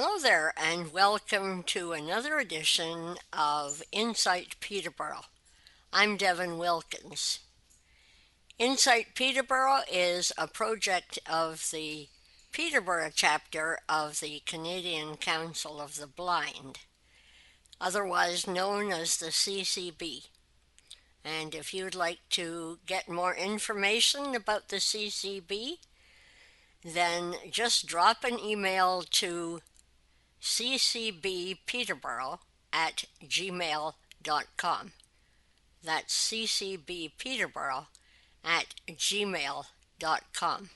Hello there, and welcome to another edition of Insight Peterborough. I'm Devin Wilkins. Insight Peterborough is a project of the Peterborough chapter of the Canadian Council of the Blind, otherwise known as the CCB. And if you'd like to get more information about the CCB, then just drop an email to ccbpeterborough at gmail.com. That's ccbpeterborough at gmail.com.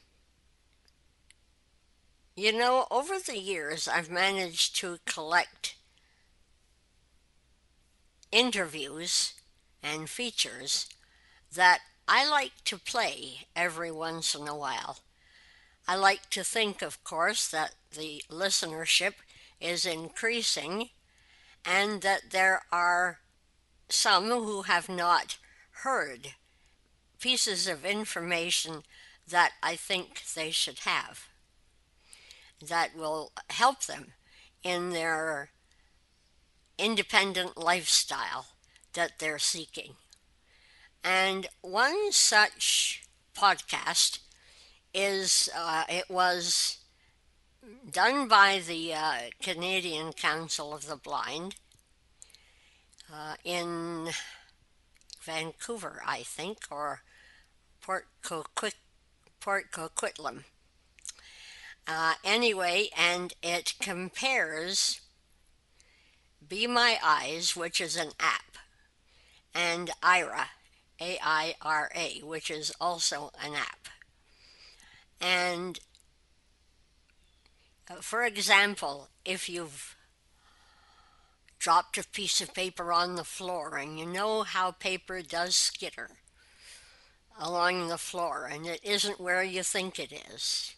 You know, over the years, I've managed to collect interviews and features that I like to play every once in a while. I like to think, of course, that the listenership is increasing and that there are some who have not heard pieces of information that I think they should have that will help them in their independent lifestyle that they're seeking. And one such podcast is uh, it was done by the uh, Canadian Council of the Blind uh, in Vancouver, I think, or Port Coquitlam. Port Coquitlam. Uh, anyway, and it compares Be My Eyes, which is an app, and Aira, A I R A, which is also an app. And Uh, for example, if you've dropped a piece of paper on the floor and you know how paper does skitter along the floor and it isn't where you think it is.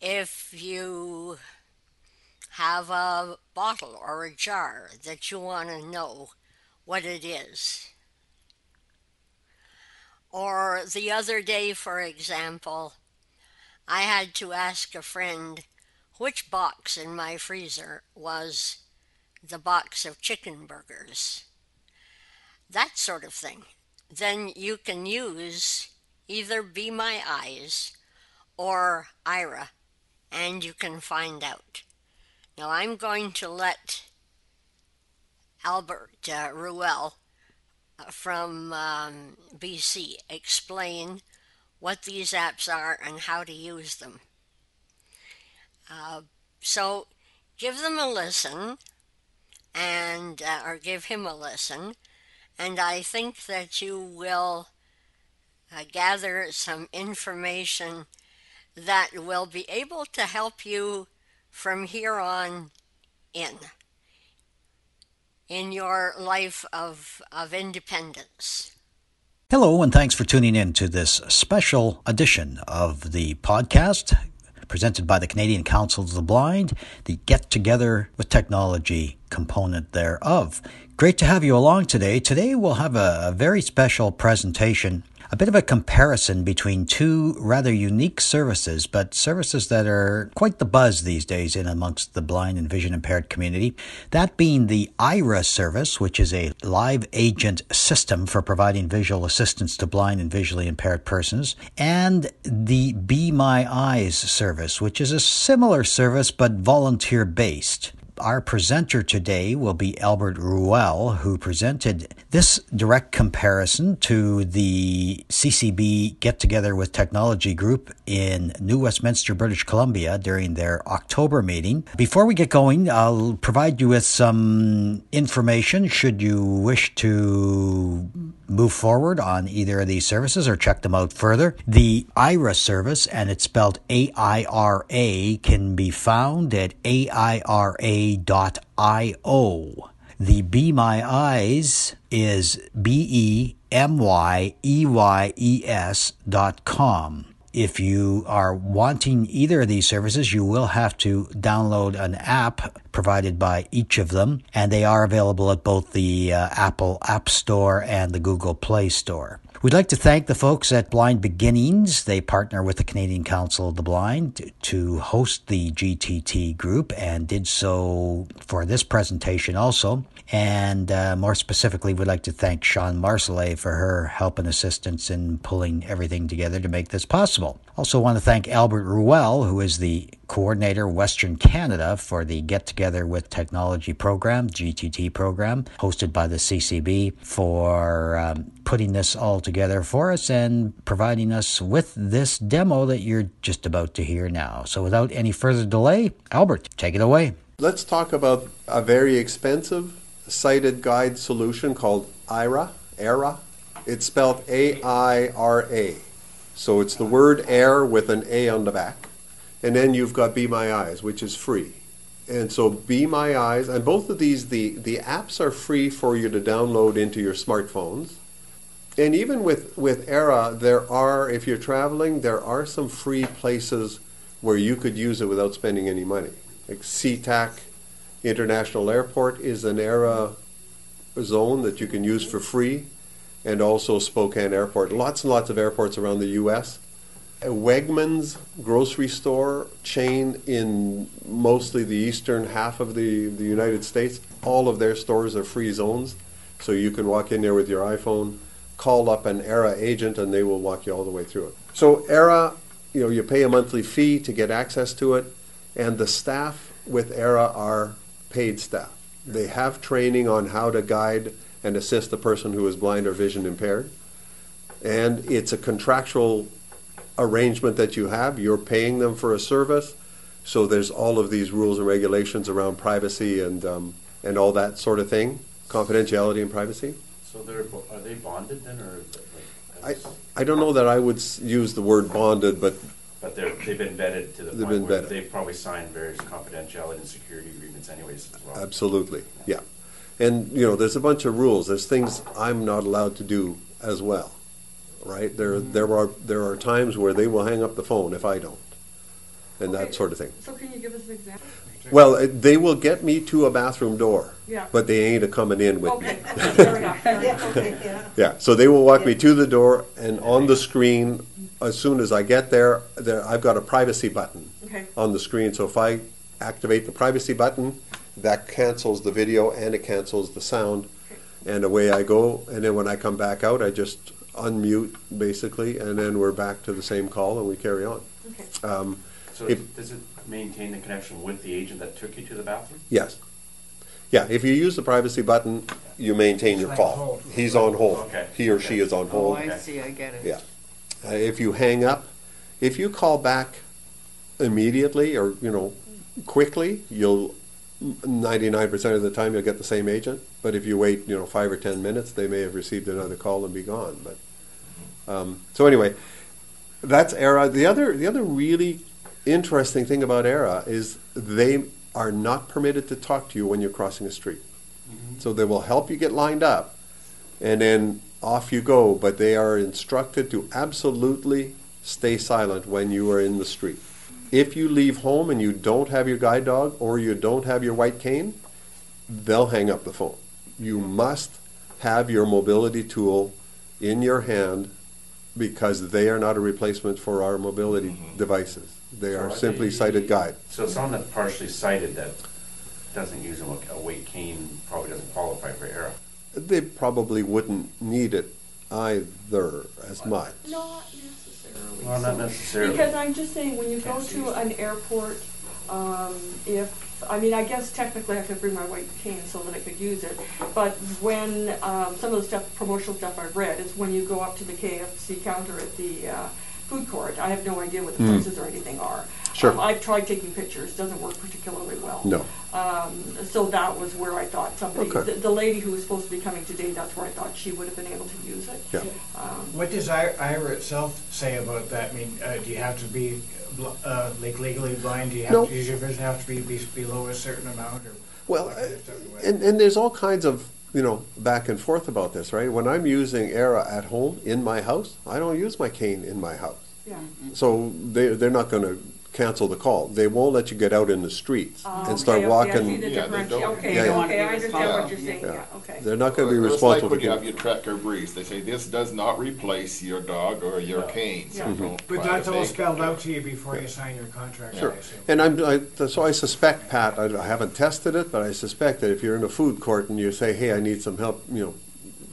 If you have a bottle or a jar that you want to know what it is. Or the other day, for example, I had to ask a friend which box in my freezer was the box of chicken burgers. That sort of thing. Then you can use either Be My Eyes or Aira and you can find out. Now I'm going to let Albert uh, Ruel uh, from um, BC explain what these apps are and how to use them. Uh, so give them a listen and uh, or give him a listen and i think that you will uh, gather some information that will be able to help you from here on in in your life of, of independence. Hello, and thanks for tuning in to this special edition of the podcast presented by the Canadian Council of the Blind, the Get Together with Technology component thereof. Great to have you along today. Today we'll have a, a very special presentation a bit of a comparison between two rather unique services, but services that are quite the buzz these days in amongst the blind and vision impaired community. That being the Aira service, which is a live agent system for providing visual assistance to blind and visually impaired persons, and the Be My Eyes service, which is a similar service but volunteer based. Our presenter today will be Albert Ruel, who presented this direct comparison to the CCB Get Together with Technology group in New Westminster, British Columbia during their October meeting. Before we get going, I'll provide you with some information should you wish to move forward on either of these services or check them out further. The Aira service, and it's spelled A I R A, can be found at The Be My Eyes is B E M Y E Y E S dot com. If you are wanting either of these services, you will have to download an app provided by each of them, and they are available at both the uh, Apple App Store and the Google Play Store. We'd like to thank the folks at Blind Beginnings. They partner with the Canadian Council of the Blind to host the GTT group and did so for this presentation also. And uh, more specifically, we'd like to thank Sean Marcellet for her help and assistance in pulling everything together to make this possible. Also, want to thank Albert Ruel, who is the coordinator Western Canada for the Get Together with Technology program, GTT program, hosted by the CCB, for um, putting this all together for us and providing us with this demo that you're just about to hear now. So, without any further delay, Albert, take it away. Let's talk about a very expensive sighted guide solution called IRA. Aira. It's spelled A I R A. So it's the word air with an A on the back. And then you've got Be My Eyes, which is free. And so Be My Eyes, and both of these, the, the apps are free for you to download into your smartphones. And even with, with Aira, there are, if you're traveling, there are some free places where you could use it without spending any money. Like SeaTac International Airport is an Aira zone that you can use for free, and also Spokane Airport. Lots and lots of airports around the U.S. A Wegmans grocery store chain in mostly the eastern half of the, the United States, all of their stores are free zones. So you can walk in there with your iPhone, call up an Aira agent, and they will walk you all the way through it. So Aira, you know, you pay a monthly fee to get access to it, and the staff with Aira are paid staff. They have training on how to guide and assist the person who is blind or vision impaired. And it's a contractual arrangement that you have. You're paying them for a service. So there's all of these rules and regulations around privacy and, um, and all that sort of thing, confidentiality and privacy. So they're, are they bonded then, or? I, like- I don't know that I would use the word bonded, but But they're, they've been vetted to the They've point where vetted. they've probably signed various confidentiality and security agreements anyways as well. Absolutely, yeah. And, you know, there's a bunch of rules. There's things I'm not allowed to do as well, right? There, there are, there are times where they will hang up the phone if I don't, and that sort of thing. So can you give us an example? Well, uh, they will get me to a bathroom door, Yeah. but they ain't a coming in with me. Okay, okay, fair enough, fair enough. Yeah, so they will walk me to the door, and on the screen, as soon as I get there, there, I've got a privacy button Okay, on the screen. So if I activate the privacy button, that cancels the video and it cancels the sound, and away I go. And then when I come back out, I just unmute basically, and then we're back to the same call and we carry on. okay. Um, So if- does it maintain the connection with the agent that took you to the bathroom? yes. Yeah, if you use the privacy button, you maintain your call. hold. He's on hold. Okay. He or she is on hold. Oh, hold. I see, I get it. Yeah. Uh, if you hang up, if you call back immediately or, you know, quickly, you'll, 99% of the time, you'll get the same agent. But if you wait, you know, five or 10 minutes, they may have received another call and be gone. But, um, so anyway, that's Aira. The other, the other really interesting thing about Aira is they are not permitted to talk to you when you're crossing a street. So they will help you get lined up, and then off you go. But they are instructed to absolutely stay silent when you are in the street. If you leave home and you don't have your guide dog or you don't have your white cane, they'll hang up the phone. You must have your mobility tool in your hand because they are not a replacement for our mobility mm-hmm. devices. They So are are simply they- sighted guide. So someone that's partially sighted that doesn't use a a weight cane probably doesn't qualify for Aira. They probably wouldn't need it either as much. Not necessarily. Well, not necessarily. Because I'm just saying, when you go Can't to it. an airport, um, if, I mean, I guess technically I could bring my white cane so that I could use it. But when, um, some of the stuff, promotional stuff I've read is when you go up to the KFC counter at the, uh, food court, I have no idea what the prices or anything are. Sure. Um, I've tried taking pictures, doesn't work particularly well. No. Um, so that was where I thought somebody, Okay. the, the lady who was supposed to be coming today, that's where I thought she would have been able to use it. Yeah. Um, What does I- Aira itself say about that? I mean, uh, do you have to be bl- uh, like legally blind? Do you have, No. does your vision have to be be below a certain amount or? Well, what kind of stuff do I- and, and there's all kinds of, you know, back and forth about this, right? When I'm using Aira at home in my house, I don't use my cane in my house. yeah. So they, they're not going to cancel the call. They won't let you get out in the streets Oh, and start okay, okay, I see walking. the Yeah, they differential. don't- Okay, Yeah, yeah. okay, I understand what you're saying, yeah, okay. They're not gonna be It's responsible like when for you have you. your Trekker Breeze, they say this does not replace your dog or your Yeah. cane, so Yeah. don't But try that's to all make- spelled out to you before you sign your contract, I Sure. assume. And I'm, I, so I suspect, Pat, I, I haven't tested it, but I suspect that if you're in a food court and you say, hey, I need some help, you know,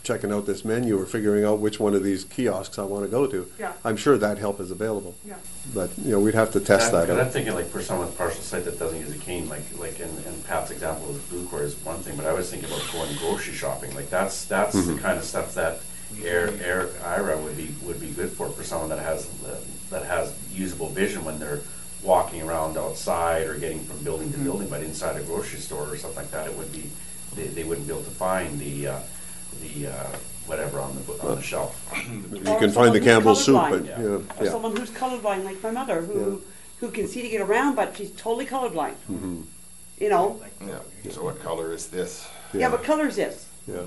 checking out this menu or figuring out which one of these kiosks I want to go to, Yeah. I'm sure that help is available. Yeah. But, you know, we'd have to test that Because I'm thinking like for someone with partial sight that doesn't use a cane, like, like in, in Pat's example of food court is one thing, but I was thinking about going grocery shopping, like that's, that's the Mm-hmm. kind of stuff that Air, Air, Aira would be, would be good for, for someone that has, uh, that has usable vision when they're walking around outside or getting from building Mm-hmm. to building, but inside a grocery store or something like that, it would be, they, they wouldn't be able to find the, uh, the, uh, whatever on the, on the shelf. You Or can find someone the who's Campbell's soup, colorblind. but, Yeah. you Or yeah. someone who's colorblind, like my mother, who, who can see to get around, but she's totally colorblind. Mm-hmm. You know, Yeah, so what color is this? yeah, but colors this. Yeah.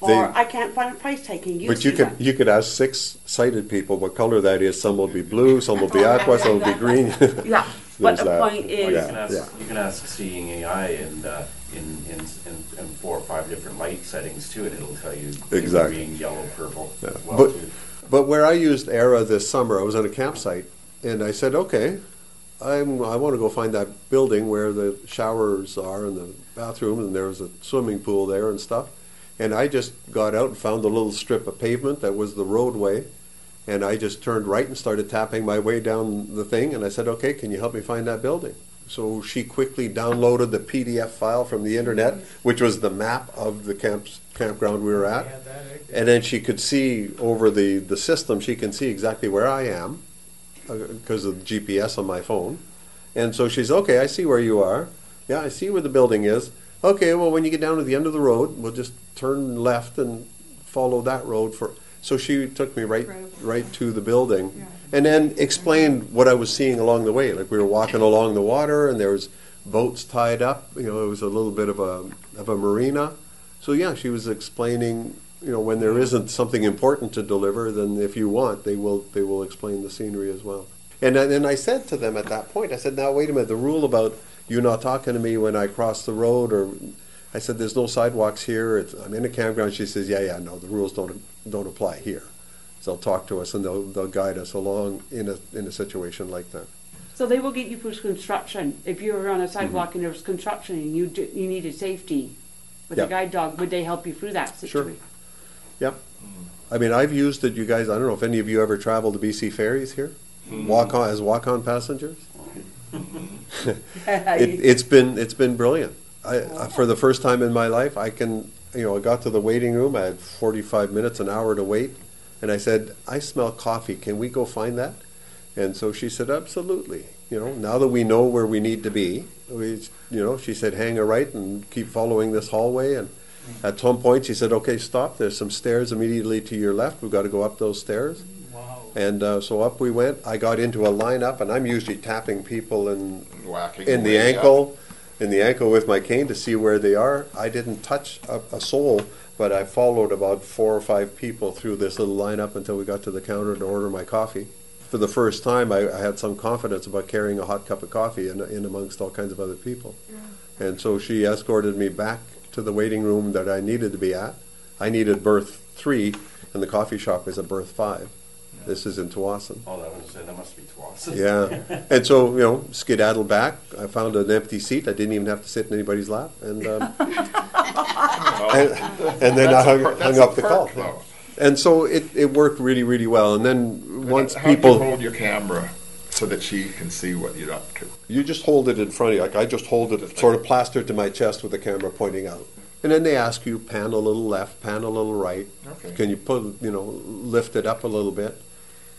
Or They- I can't find a price tag, can you But see you could, that? you could ask six sighted people what color that is. Some will be blue, some will be aqua, some will be green. Yeah, but There's the that. point Or you is, can ask, yeah. you can ask Seeing AI and, uh, in, in, in, in four or five different light settings too, and it'll tell you Exactly. green, yellow, purple Yeah. as well But, too. but where I used Aira this summer, I was on a campsite, and I said, okay, I'm, I want to go find that building where the showers are and the bathroom, and there was a swimming pool there and stuff. And I just got out and found a little strip of pavement that was the roadway, and I just turned right and started tapping my way down the thing, and I said, okay, can you help me find that building? So she quickly downloaded the PDF file from the internet, which was the map of the camp, campground we were at. And then she could see over the, the system, she can see exactly where I am uh, because of the GPS on my phone. And so she's, okay, I see where you are. Yeah, I see where the building is. Okay, well, when you get down to the end of the road, we'll just turn left and follow that road for. So she took me right, right to the building, Yeah. And then explained what I was seeing along the way. Like we were walking along the water, and there was boats tied up. You know, it was a little bit of a of a marina. So yeah, she was explaining. You know, when there isn't something important to deliver, then if you want, they will they will explain the scenery as well. And then I said to them at that point, I said, now wait a minute, the rule about you not talking to me when I cross the road, or I said, there's no sidewalks here. It's, I'm in a campground. She says, yeah, yeah, no, the rules don't don't apply here. So they'll talk to us and they'll they'll guide us along in a in a situation like that. so they will get you for construction. If you were on a sidewalk Mm-hmm. and there was construction and you, d- you needed safety with Yeah. a guide dog, would they help you through that Sure. situation? Yep. I mean, I've used it. You guys, I don't know if any of you ever traveled to BC ferries here, walk on as walk on passengers. it, it's been it's been brilliant. I, I, for the first time in my life, I can you know I got to the waiting room. I had forty five minutes, an hour to wait, and I said, "I smell coffee. Can we go find that?" And so she said, "Absolutely." You know, now that we know where we need to be, we you know, she said, "Hang a right and keep following this hallway." And at some point, she said, "Okay, stop. There's some stairs immediately to your left. We've got to go up those stairs." Wow. And uh, so up we went. I got into a lineup, and I'm usually tapping people in Whacking in the away, yeah. ankle, in the ankle with my cane to see where they are. I didn't touch a, a soul, but I followed about four or five people through this little lineup until we got to the counter to order my coffee. For the first time, I, I had some confidence about carrying a hot cup of coffee in, in amongst all kinds of other people. And so she escorted me back to the waiting room that I needed to be at. I needed berth three, and the coffee shop is at berth five. This is in Tsawwassen. Oh, that was, that must be Tsawwassen. Yeah, and so you know, skedaddled back. I found an empty seat. I didn't even have to sit in anybody's lap, and um, and, and then I That's a hung, per- hung up the call. though. And so it, it worked really really well. And then once How do you people, hold your camera so that she can see what you're up to? you just hold it in front of you. Like I just hold it sort of plastered to my chest with the camera pointing out. And then they ask you pan a little left, pan a little right. Okay. Can you put you know lift it up a little bit?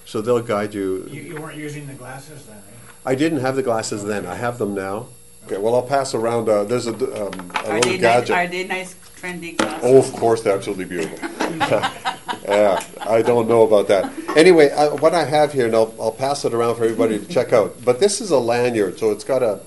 So they'll guide You, you weren't using the glasses then, eh? I didn't have the glasses then. I have them now. Okay, well, I'll pass around. Uh, there's a, um, a Are little they nice, gadget. are they nice trendy glasses? Oh, of course, they're absolutely beautiful. yeah, I don't know about that. Anyway, I, what I have here, and I'll, I'll pass it around for everybody to check out. But this is a lanyard, so it's got a,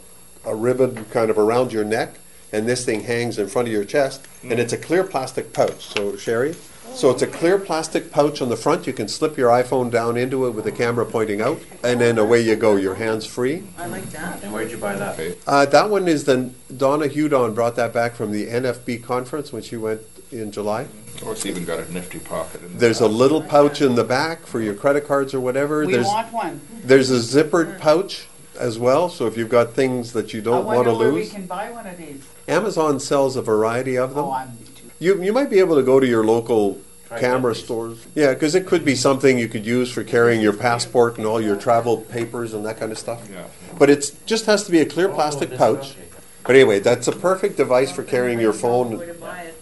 a ribbon kind of around your neck, and this thing hangs in front of your chest, and it's a clear plastic pouch. So, Sherry, So it's a clear plastic pouch on the front. You can slip your iPhone down into it with the camera pointing out, and then away you go. Your hands free. I like that. And where'd you buy that? Uh, that one is the Donna Hudon brought that back from the NFB conference when she went in July. Oh, it's even got a nifty pocket in There's a there. little pouch in the back for your credit cards or whatever. We There's want one. there's a zippered pouch as well. So if you've got things that you don't want to where we lose, can buy one of these. Amazon sells a variety of them. Oh, I'm too. You you might be able to go to your local camera stores. Yeah, because it could be something you could use for carrying your passport and all your travel papers and that kind of stuff. Yeah. But it just has to be a clear Oh, plastic pouch. But anyway, that's a perfect device for carrying your phone, Where to buy it.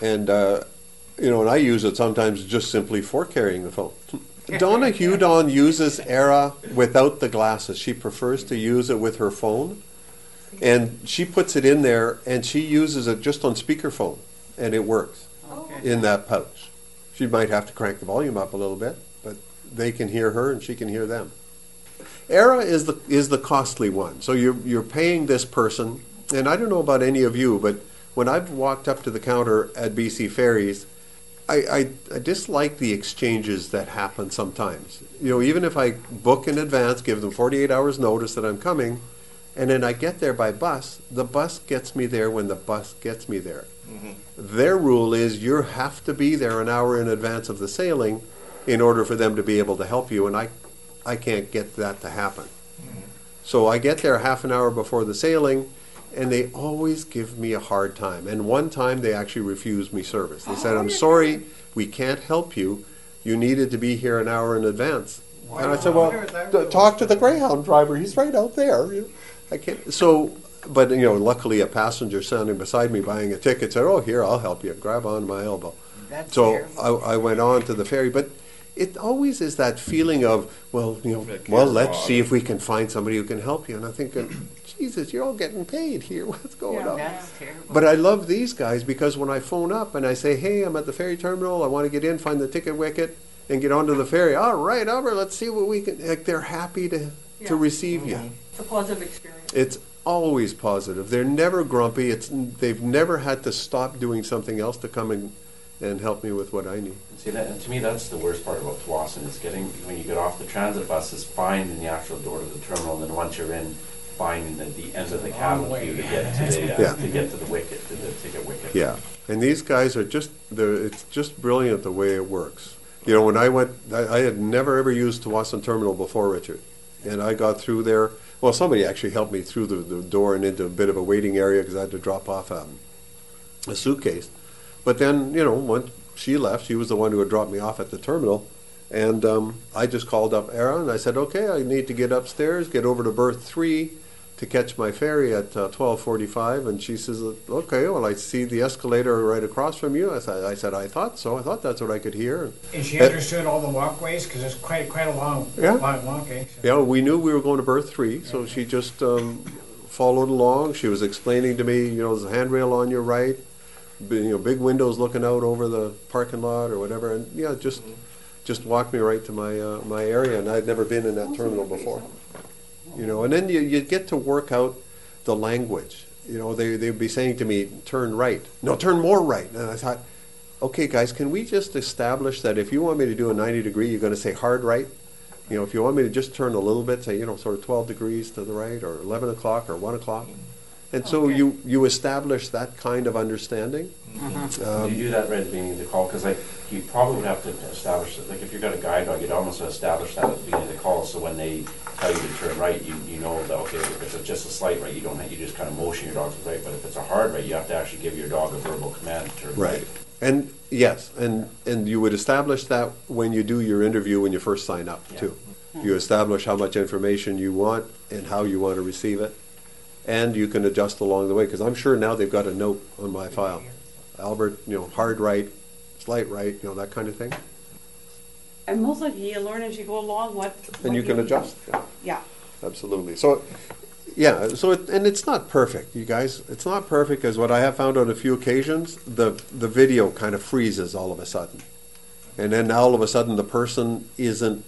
and uh, you know, and I use it sometimes just simply for carrying the phone. Donna Hudon uses Aira without the glasses. She prefers to use it with her phone, and she puts it in there, and she uses it just on speakerphone, and it works Okay. in that pouch. She might have to crank the volume up a little bit, but they can hear her and she can hear them. Aira is the is the costly one. So you're you're paying this person, and I don't know about any of you, but when I've walked up to the counter at BC Ferries, I, I, I dislike the exchanges that happen sometimes. You know, even if I book in advance, give them 48 hours notice that I'm coming, and then I get there by bus, the bus gets me there when the bus gets me there. Mm-hmm. Their rule is you have to be there an hour in advance of the sailing in order for them to be able to help you, and I, I can't get that to happen. So I get there half an hour before the sailing, and they always give me a hard time. And one time they actually refused me service. They said, I'm sorry, we can't help you. You needed to be here an hour in advance. And I said, well, talk to the Greyhound driver. He's right out there. I can't. So, but you know, luckily a passenger standing beside me buying a ticket said, "Oh, here, I'll help you. Grab on my elbow." That's So. I, I went on to the ferry, but it always is that feeling of, well, you know, well, let's see if we can find somebody who can help you. And I think, uh, Jesus, you're all getting paid here. What's going Yeah. on? That's terrible. But I love these guys because when I phone up and I say, hey, I'm at the ferry terminal, I want to get in, find the ticket wicket, and get onto the ferry. All right, Albert, let's see what we can. Like they're happy to Yeah. to receive you. Mm-hmm. It's a positive experience. It's always positive. They're never grumpy. It's they've never had to stop doing something else to come and and help me with what I need. See that, and to me, that's the worst part about Tsawwassen is getting when you get off the transit bus is finding the actual door to the terminal, and then once you're in, finding the, the end of the cabin way. queue to get to the uh, Yeah. to get to the wicket, to the ticket wicket. Yeah, and these guys are just they're, it's just brilliant the way it works. You know, when I went, I, I had never ever used Tsawwassen Terminal before, Richard, and I got through there. Well, somebody actually helped me through the, the door and into a bit of a waiting area because I had to drop off um, a suitcase. But then, you know, when she left, she was the one who had dropped me off at the terminal, and um, I just called up Aaron and I said, "Okay, I need to get upstairs, get over to berth three." To catch my ferry at uh, 12:45 and she says okay well I see the escalator right across from you. I said I said I thought so. I thought that's what I could hear. And she Uh, understood all the walkways, because it's quite, quite a long, Yeah. long walkway. so- yeah we knew we were going to berth 3 so she just um, followed along. She was explaining to me you know there's a handrail on your right you know big windows looking out over the parking lot or whatever and yeah just just walked me right to my uh, my area and I'd never been in that terminal before you know and then you, you get to work out the language you know they, they'd be saying to me turn right no turn more right and i thought okay guys can we just establish that if you want me to do a 90 degree you're going to say hard right you know if you want me to just turn a little bit say you know sort of 12 degrees to the right or 11 o'clock or 1 o'clock and so Okay. you you establish that kind of understanding Do you do that right at the beginning of the call? Because like, you probably would have to establish, it. like, if you've got a guide dog, you'd almost establish that at the beginning of the call, so when they tell you to turn right, you, you know that, okay, if it's just a slight right, you don't, have- you just kind of motion your dog to the right, but if it's a hard right, you have to actually give your dog a verbal command to turn right. Right. And yes, and and you would establish that when you do your interview when you first sign up Yeah. too. Mm-hmm. You establish how much information you want and how you want to receive it, and you can adjust along the way. Because I'm sure now they've got a note on my file, Albert, you know, hard right, slight right, you know, that kind of thing, And most likely you learn as you go along what. and what you can need. adjust. Yeah. Yeah. Absolutely. So, yeah. So, it, and it's not perfect, you guys. It's not perfect because what I have found on a few occasions, the the video kind of freezes all of a sudden, and then all of a sudden the person isn't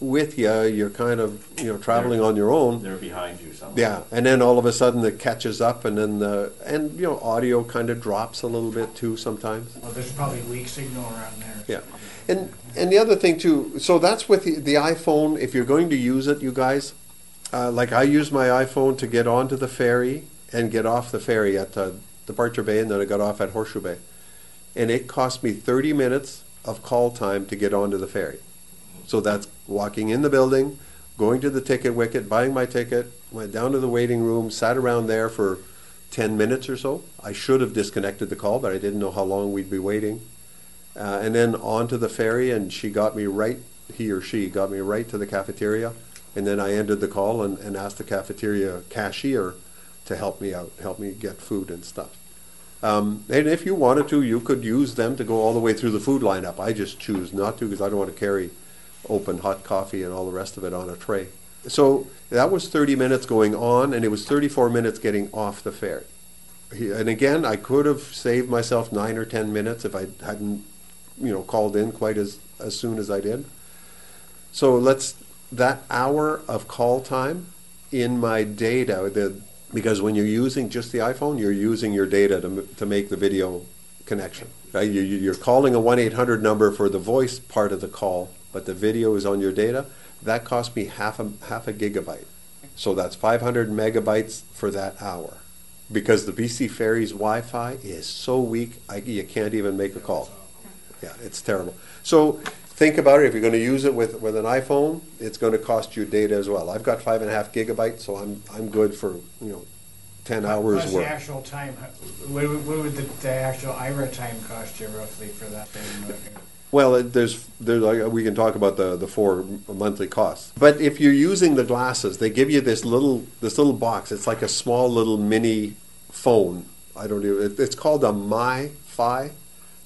with you, you're kind of, you know, traveling on your own. They're behind you somewhere. Yeah, and then all of a sudden it catches up, and then the and you know audio kind of drops a little bit too sometimes. Well, there's probably weak signal around there. Yeah, and and the other thing too. So that's with the, the iPhone. If you're going to use it, you guys, uh, like I use my iPhone to get onto the ferry and get off the ferry at uh, Departure Bay, and then I got off at Horseshoe Bay, and it cost me 30 minutes of call time to get onto the ferry. So that's walking in the building, going to the ticket wicket, buying my ticket, went down to the waiting room, sat around there for 10 minutes or so. I should have disconnected the call, but I didn't know how long we'd be waiting. Uh, and then onto the ferry, and she got me right, he or she got me right to the cafeteria. And then I ended the call and, and asked the cafeteria cashier to help me out, help me get food and stuff. Um, and if you wanted to, you could use them to go all the way through the food lineup. I just choose not to because I don't want to carry open hot coffee and all the rest of it on a tray. So that was 30 minutes going on, and it was 34 minutes getting off the ferry. And again, I could have saved myself nine or 10 minutes if I hadn't, you know, called in quite as, as soon as I did. So let's, that hour of call time in my data, the, because when you're using just the iPhone, you're using your data to, to make the video connection. Right? You, you- you're calling a 1-800 number for the voice part of the call, but the video is on your data. That cost me half a, half a gigabyte. So that's 500 megabytes for that hour. Because the BC Ferries Wi-Fi is so weak, I, you can't even make a call. Yeah, it's terrible. So think about it. If you're going to use it with, with an iPhone, it's going to cost you data as well. I've got five and a half gigabytes, so I'm I'm good for you know ten hours Plus the worth. actual time, what would, what would the, the actual Aira time cost you roughly for that thing? Well, there's there's like, we can talk about the the four monthly costs. But if you're using the glasses, they give you this little this little box. It's like a small little mini phone. I don't know. It, it's called a MiFi.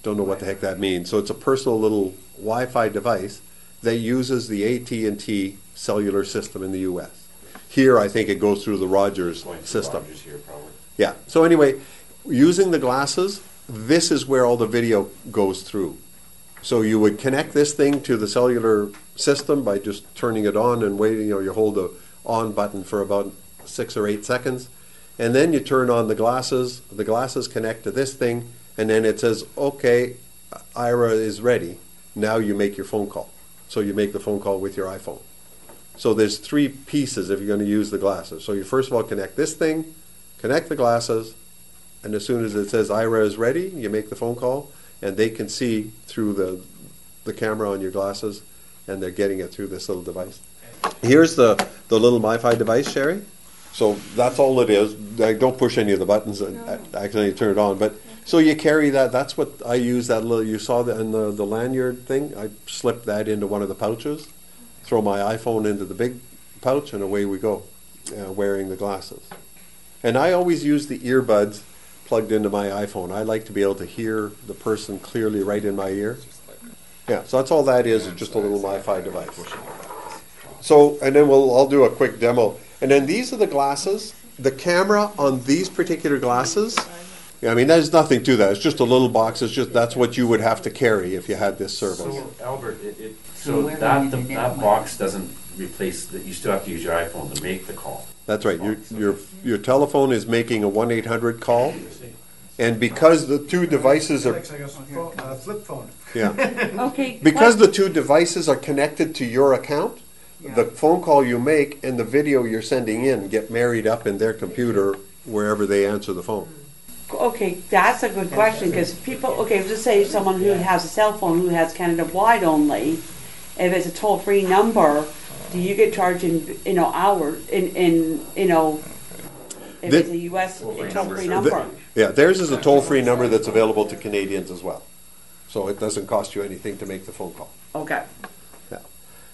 Don't know what the heck that means. So it's a personal little Wi-Fi device that uses the AT&T cellular system in the U.S. Here, I think it goes through the Rogers system. Rogers here probably. Yeah. So anyway, using the glasses, this is where all the video goes through. So you would connect this thing to the cellular system by just turning it on and waiting. You know, you hold the on button for about six or eight seconds, and then you turn on the glasses. The glasses connect to this thing, and then it says, "Okay, Aira is ready." Now you make your phone call. So you make the phone call with your iPhone. So there's three pieces if you're going to use the glasses. So you first of all connect this thing, connect the glasses, and as soon as it says Aira is ready, you make the phone call, and they can see through the the camera on your glasses, and they're getting it through this little device. Here's the the little MiFi device, Sherry. So that's all it is. I don't push any of the buttons and accidentally turn it on. But so you carry that. That's what I use. That little you saw the, in the the lanyard thing. I slip that into one of the pouches, throw my iPhone into the big pouch, and away we go, uh, wearing the glasses. And I always use the earbuds plugged into my iPhone. I like to be able to hear the person clearly right in my ear. Yeah, so that's all that is, is just a little Wi-Fi device. So, and then we'll, I'll do a quick demo. And then these are the glasses. The camera on these particular glasses, yeah, I mean, there's nothing to that. It's just a little box. It's just, that's what you would have to carry if you had this service. So Albert, it, it, So so that, the- that box doesn't replace, that you still have to use your iPhone to make the call. That's right. Your, your, your telephone is making a 1-800 call. And because the two devices are, Looks like a phone- a flip phone. yeah. Okay. Because what- the two devices are connected to your account, the phone call you make and the video you're sending in get married up in their computer wherever they answer the phone. Okay, that's a good question, because people, okay, just say someone who has a cell phone who has Canada wide only, if it's a toll-free number, do you get charged in, you know, hours, in, in, you know, if The- it's a US Toll-free toll-free number, number? Yeah, theirs is a toll-free number that's available to Canadians as well. So it doesn't cost you anything to make the phone call. Okay. Yeah.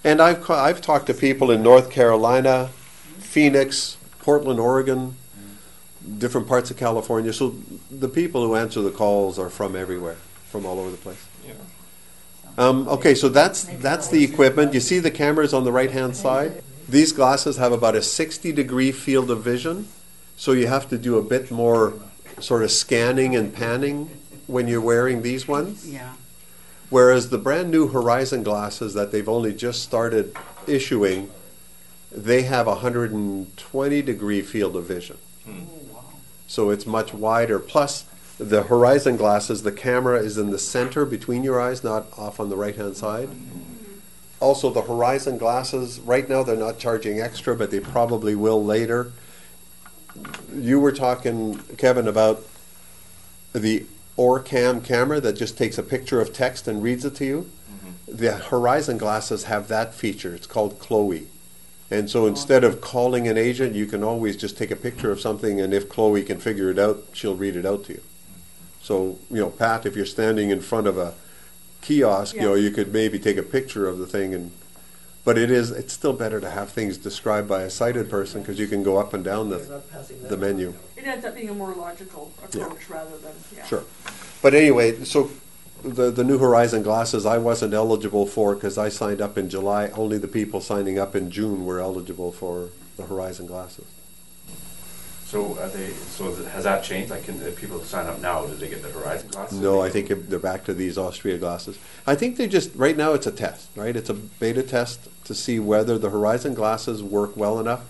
And I've, ca- I've talked to people in North Carolina, Phoenix, Portland, Oregon, different parts of California. So the people who answer the calls are from everywhere, from all over the place. Um, okay, so that's that's the equipment. You see the cameras on the right hand side. These glasses have about a 60 degree field of vision, so you have to do a bit more sort of scanning and panning when you're wearing these ones. Yeah. Whereas the brand new Horizon glasses that they've only just started issuing, they have a 120 degree field of vision. Hmm. Oh wow! So it's much wider. Plus, the Horizon glasses, the camera is in the center between your eyes, not off on the right hand side. Mm-hmm. Also, the Horizon glasses, right now they're not charging extra, but they probably will later. You were talking, Kevin, about the OrCam camera that just takes a picture of text and reads it to you. Mm-hmm. The Horizon glasses have that feature. It's called Chloe. And so oh. instead of calling an agent, you can always just take a picture of something, and if Chloe can figure it out, she'll read it out to you. So, you know, Pat, if you're standing in front of a kiosk, you know, you could maybe take a picture of the thing and but it is it's still better to have things described by a sighted person because you can go up and down the, the menu. It ends up being a more logical approach rather than, yeah. Sure. But anyway, so the, the New Horizon glasses I wasn't eligible for because I signed up in July. Only the people signing up in June were eligible for the Horizon glasses. So are they, so has that changed? Like, can, if people sign up now, do they get the Horizon glasses? No, I think they're back to these Austria glasses. I think they just, right now it's a test, right? It's a beta test to see whether the Horizon glasses work well enough.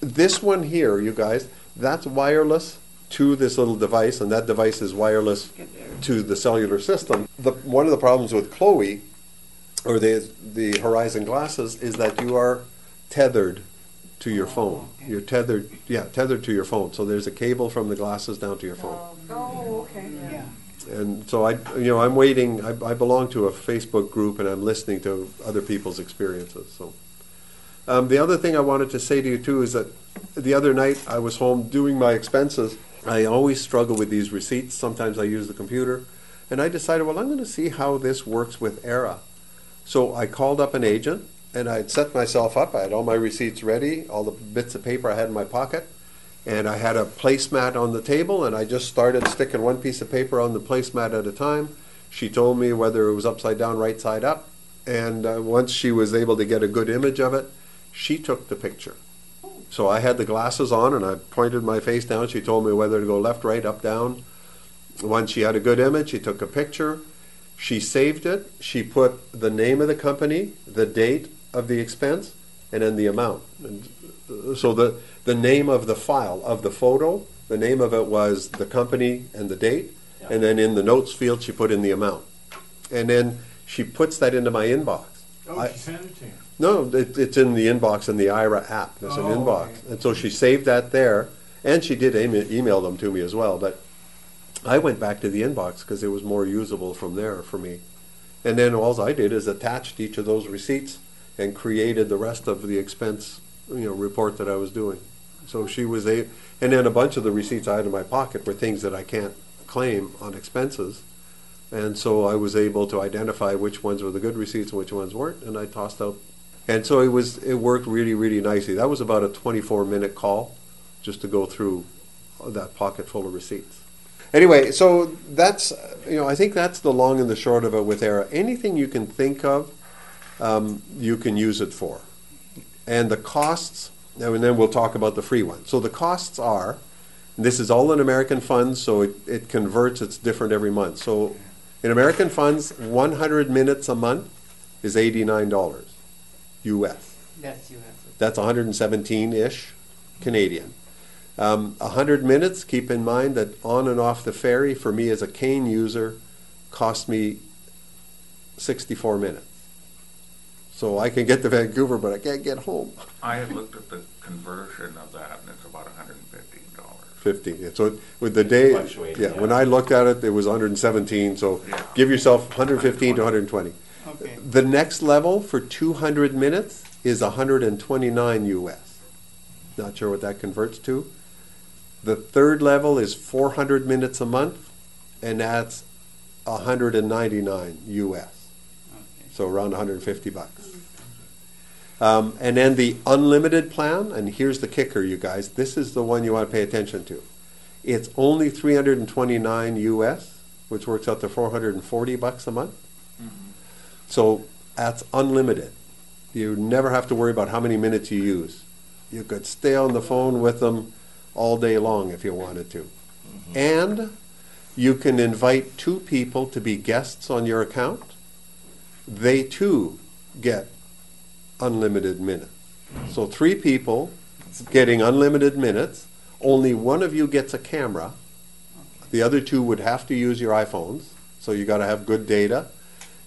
This one here, you guys, that's wireless to this little device, and that device is wireless to the cellular system. The, one of the problems with Chloe, or the, the Horizon glasses, is that you are tethered to your phone. You're tethered, yeah, tethered to your phone. So there's a cable from the glasses down to your phone. Oh, okay. Yeah. And so I, you know, I'm waiting. I, I belong to a Facebook group, and I'm listening to other people's experiences. So, um, the other thing I wanted to say to you too is that the other night I was home doing my expenses. I always struggle with these receipts. Sometimes I use the computer, and I decided, well, I'm going to see how this works with Aira. So I called up an agent, and I had set myself up. I had all my receipts ready, all the bits of paper I had in my pocket, and I had a placemat on the table, and I just started sticking one piece of paper on the placemat at a time. She told me whether it was upside down, right side up, and uh, once she was able to get a good image of it, she took the picture. So I had the glasses on, and I pointed my face down. She told me whether to go left, right, up, down. Once she had a good image, she took a picture. She saved it. She put the name of the company, the date of the expense, and then the amount. And uh, so the the name of the file of the photo, the name of it was the company and the date, and then in the notes field she put in the amount, and then she puts that into my inbox. Oh, I- she sent it to you. no, it, it's in the inbox in the Aira app. There's an Oh, inbox, okay. and so she saved that there, and she did email, email them to me as well. But I went back to the inbox because it was more usable from there for me. And then all I did is attached each of those receipts and created the rest of the expense, you know, report that I was doing. So she was a, and then a bunch of the receipts I had in my pocket were things that I can't claim on expenses. And so I was able to identify which ones were the good receipts and which ones weren't, and I tossed out. And so it was, it worked really, really nicely. That was about a 24 minute call just to go through that pocket full of receipts. Anyway, so that's, you know, I think that's the long and the short of it with Aira. Anything you can think of, um, you can use it for. And the costs, and then we'll talk about the free one. So the costs are, this is all in American funds, so it, it converts, it's different every month. So in American funds, 100 minutes a month is $89 US. That's have That's 117 ish Canadian. Um, 100 minutes, keep in mind that on and off the ferry, for me as a cane user, cost me 64 minutes. So I can get to Vancouver, but I can't get home. I had looked at the conversion of that, and it's about hundred and fifteen dollars. 50. So with the day, yeah, yeah. when I looked at it, it was 117. So Yeah. give yourself 115 to 120. Okay. The next level for 200 minutes is 129 US. Not sure what that converts to. The third level is 400 minutes a month, and that's 199 US. Okay. So around 150 bucks. Um, and then the unlimited plan, and here's the kicker, you guys. This is the one you want to pay attention to. It's only 329 US, which works out to 440 bucks a month. So that's unlimited. You never have to worry about how many minutes you use. You could stay on the phone with them all day long if you wanted to. And You can invite two people to be guests on your account. They too get unlimited minutes. So three people getting unlimited minutes. Only one of you gets a camera. The other two would have to use your iPhones. So you got to have good data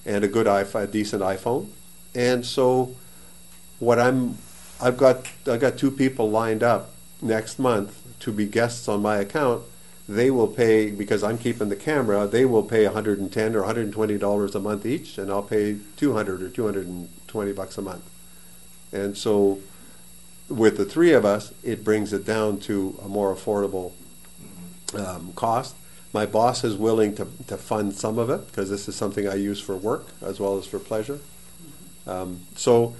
and a good iPhone, a decent iPhone. And so what I'm I've got I've got two people lined up next month to be guests on my account. They will pay because I'm keeping the camera. They will pay 110 or 120 dollars a month each, and I'll pay 200 or 220 bucks a month. And so, with the three of us, it brings it down to a more affordable um, cost. My boss is willing to, to fund some of it because this is something I use for work as well as for pleasure. Um, so,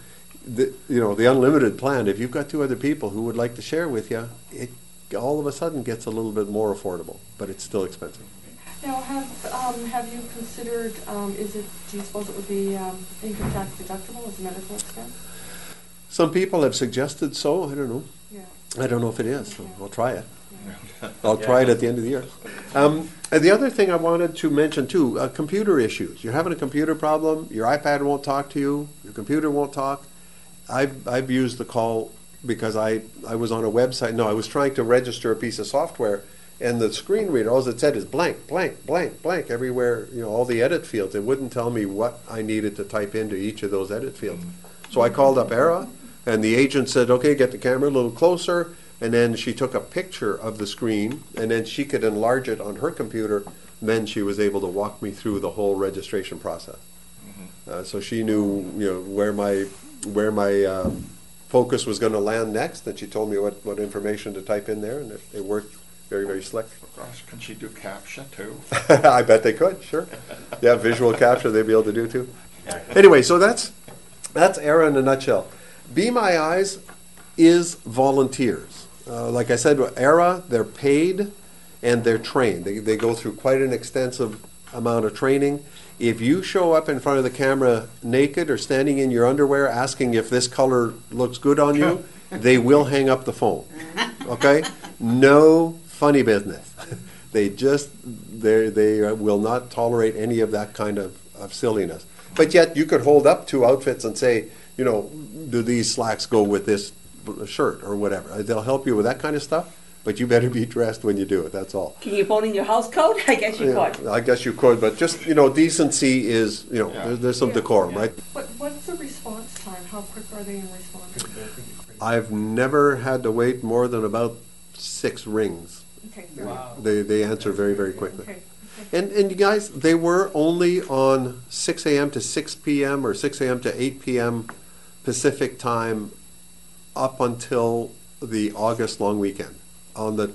the, you know, the unlimited plan, if you've got two other people who would like to share with you, it all of a sudden gets a little bit more affordable, but it's still expensive. Now, have, um, have you considered, um, is it, do you suppose it would be, um, income tax deductible as a medical expense? Some people have suggested so. I don't know. Yeah. I don't know if it is. So I'll try it. Yeah. I'll try it at the end of the year. Um, and the other thing I wanted to mention too, uh, computer issues. You're having a computer problem. Your iPad won't talk to you. Your computer won't talk. I've I've used the call because I I was on a website. No, I was trying to register a piece of software, and the screen reader all it said is blank, blank, blank, blank everywhere. You know all the edit fields. It wouldn't tell me what I needed to type into each of those edit fields. So I called up Aira, and the agent said, "Okay, get the camera a little closer." And then she took a picture of the screen, and then she could enlarge it on her computer. Then she was able to walk me through the whole registration process. Uh, so she knew, you know, where my where my um, focus was going to land next, and she told me what, what information to type in there, and it, it worked very very slick. Gosh, can she do CAPTCHA too? I bet they could, sure. Yeah, visual capture they'd be able to do too. Anyway, so that's that's Aira in a nutshell. Be My Eyes is volunteers. Uh, like I said, Aira, they're paid and they're trained. They, they go through quite an extensive amount of training. If you show up in front of the camera naked or standing in your underwear asking if this color looks good on you, they will hang up the phone. Okay? No funny business. they just they they will not tolerate any of that kind of, of silliness. But yet you could hold up two outfits and say, you know, do these slacks go with this shirt or whatever? They'll help you with that kind of stuff. But you better be dressed when you do it. That's all. Can you phone in your house code? I guess you Yeah, could. I guess you could, but just you know, decency is you know, Yeah. there's, there's some Yeah. decorum, right? What, what's the response time? How quick are they in responding? I've never had to wait more than about six rings. Okay, very good. They they answer very very quickly. Okay. And and you guys, they were only on 6 a.m. to 6 p.m. or 6 a.m. to 8 p.m. Pacific time up until the August long weekend. On the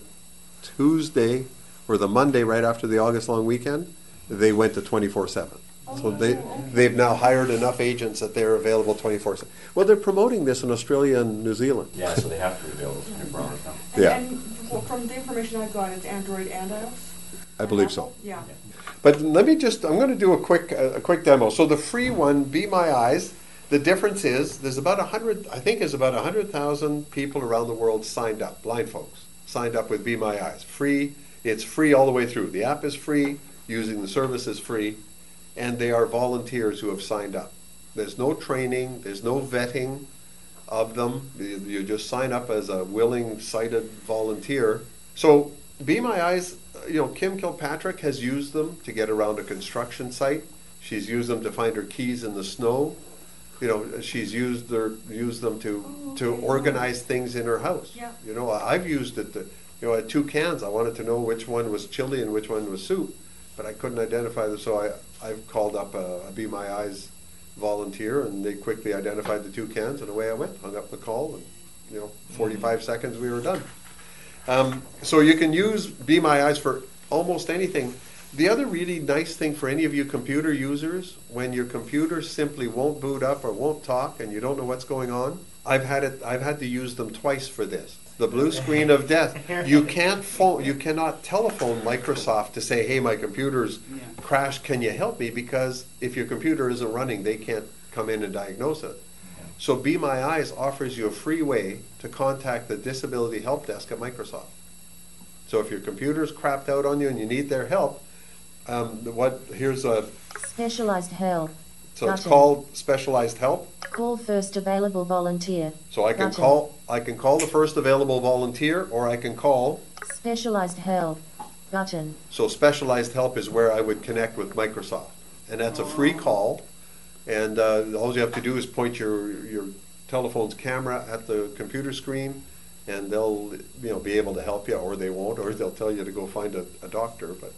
Tuesday or the Monday right after the August long weekend, they went to 24/7. So they they've now hired enough agents that they're available 24/7. Well, they're promoting this in Australia and New Zealand. Yeah, so they have to be available twenty-four hours now. And, Yeah. and well, from the information I've got, it's Android and iOS? I believe so. Yeah. But let me just, I'm going to do a quick, a quick demo. So the free one, Be My Eyes, the difference is there's about a hundred, I think there's about a hundred thousand people around the world signed up, blind folks, signed up with Be My Eyes. Free, it's free all the way through. The app is free, using the service is free, and they are volunteers who have signed up. There's no training, there's no vetting of them. You, just sign up as a willing, sighted volunteer. So, Be My Eyes, you know, Kim Kilpatrick has used them to get around a construction site. She's used them to find her keys in the snow. You know, she's used their used them to Oh, to organize things in her house. Yeah. You know, I- I've used it to, you know, I had two cans. I wanted to know which one was chili and which one was soup, but I couldn't identify them. So I I've called up a, a Be My Eyes volunteer, and they quickly identified the two cans, and away I went. Hung up the call, and you know, 45 seconds we were done. Um, so you can use Be My Eyes for almost anything. The other really nice thing for any of you computer users, when your computer simply won't boot up or won't talk and you don't know what's going on, I've had it. I've had to use them twice for this. The blue screen of death. You can't phone. You cannot telephone Microsoft to say, "Hey, my computer's Yeah. crashed. Can you help me?" Because if your computer isn't running, they can't come in and diagnose it. So Be My Eyes offers you a free way to contact the Disability Help Desk at Microsoft. So if your computer's crapped out on you and you need their help, um, what, here's a, Specialized help. so it's called specialized help. Call first available volunteer. So I can call, I can call the first available volunteer, or I can call, Specialized help. Button. so specialized help is where I would connect with Microsoft. And that's a free call, and, uh, all you have to do is point your, your telephone's camera at the computer screen, and they'll, you know, be able to help you, or they won't, or they'll tell you to go find a, a doctor, but.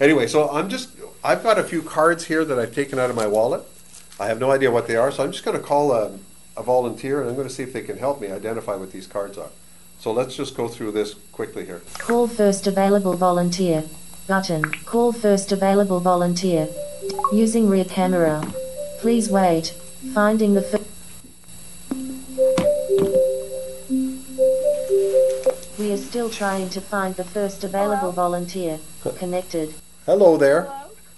Anyway, so I'm just, I've got a few cards here that I've taken out of my wallet. I have no idea what they are, so I'm just gonna call a, a volunteer, and I'm gonna see if they can help me identify what these cards are. So let's just go through this quickly here. Call first available volunteer. Button. Call first available volunteer. Using rear camera. Please wait. Finding the fir- We are still trying to find the first available volunteer. Connected. Hello there.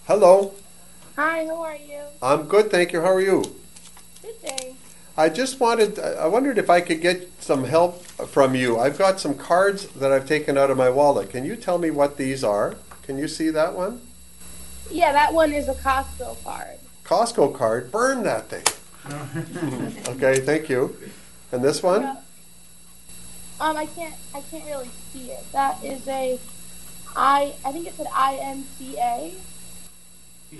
Hello. Hi, how are you? I'm good, thank you. How are you? Good day. I just wanted, I wondered if I could get some help from you. I've got some cards that I've taken out of my wallet. Can you tell me what these are? Can you see that one? Yeah, that one is a Costco card. Costco card. Burn that thing. okay, thank you. And this one? Um, I can't, I can't really see it. That is a, I, I think it's an INCA.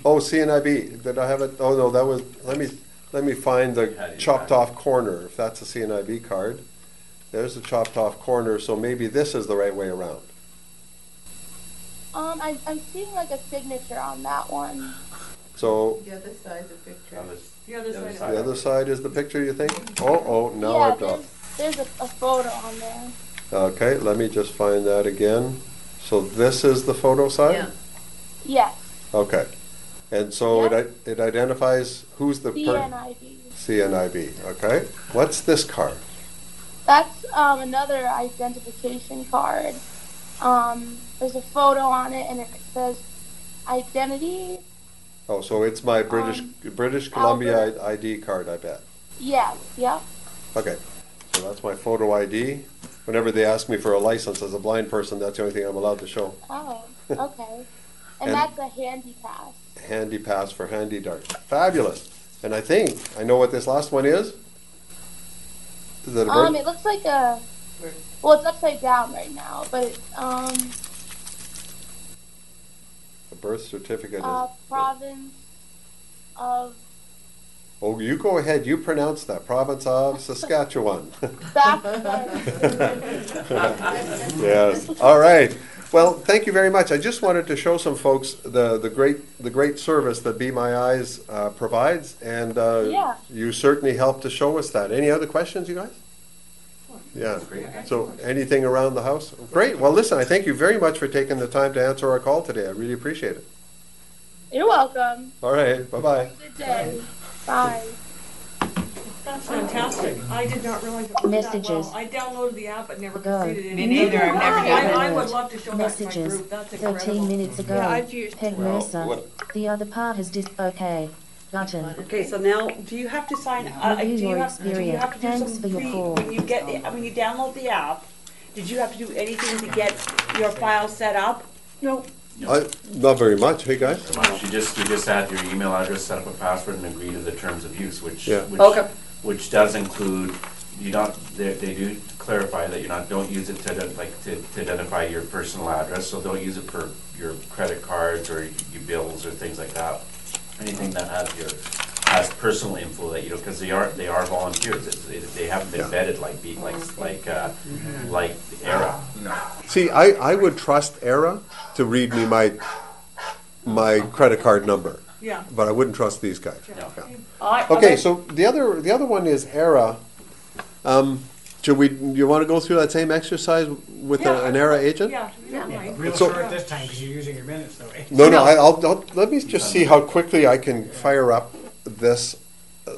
Oh, CNIB. Did I have it? Oh no, that was. Let me let me find the chopped off corner. If that's a CNIB card, there's the chopped off corner. So maybe this is the right way around. Um, I, I'm seeing like a signature on that one. So The other side's a picture. The other side. the other side is the picture. You think? Oh oh, now yeah, I've got. there's, there's a, a photo on there. Okay, let me just find that again. So this is the photo side. Yes, Okay, and so it it identifies who's the per- CNID. CNIB. Okay, what's this card? That's um, another identification card. Um, there's a photo on it, and it says identity. Oh, so it's my British Um, British Columbia Albert. ID card. I bet. Yeah, yeah. Okay, so that's my photo ID. Whenever they ask me for a license as a blind person, that's the only thing I'm allowed to show. Oh, okay. And, And- that's a handy pass. Handy pass for HandyDART. Fabulous. And I think I know what this last one is. Is it a Um, it looks like a. Well, it's upside down right now, but um, a birth certificate. uh, Is, province of oh, you go ahead. You pronounce that. Province of Saskatchewan. Saskatchewan. yes. All right. Well, thank you very much. I just wanted to show some folks the, the great the great service that Be My Eyes uh, provides, and uh, Yeah. you certainly helped to show us that. Any other questions, you guys? Yeah. So, anything around the house? Great. Well, listen, I thank you very much for taking the time to answer our call today. I really appreciate it. You're welcome. All right. Bye bye. Good day. Bye. That's fantastic. I did not realize it was that Messages. well. I downloaded the app but never Go. completed it. Me neither, I've never I, done I it. would love to show that to my Messages. group. That's 13 minutes ago. Yeah, I've used Peg Well, Mercer. what- The other part is dis. Okay. Button. Okay, so now, do you have to sign, uh, do you have, do you have to do experience. Thanks for your pre, call. when you get the, when you download the app, did you have to do anything to get your file set up? No, I, not very much. Hey, guys. You just, you just add your email address, set up a password, and agree to the terms of use, which, Yeah. which, Okay. which does include, you don't, they, they do clarify that you're not, don't use it to, ident- like, to, to identify your personal address, so don't use it for your credit cards or your bills or things like that. Anything that has your, has personal info that you know, because they are, they are volunteers, It's- they, they haven't been Yeah. vetted like, being like, like, uh, like Aira. See, I, I would trust Aira to read me my my credit card number, yeah. but I wouldn't trust these guys. No. I- Okay, so the other the other one is Aira. Um, should we? You want to go through that same exercise with a, an Aira agent? Yeah, if you don't. Real So- short this time because you're using your minutes though. eh? No, no. I'll, I'll let me just see how quickly I can fire up this. Uh,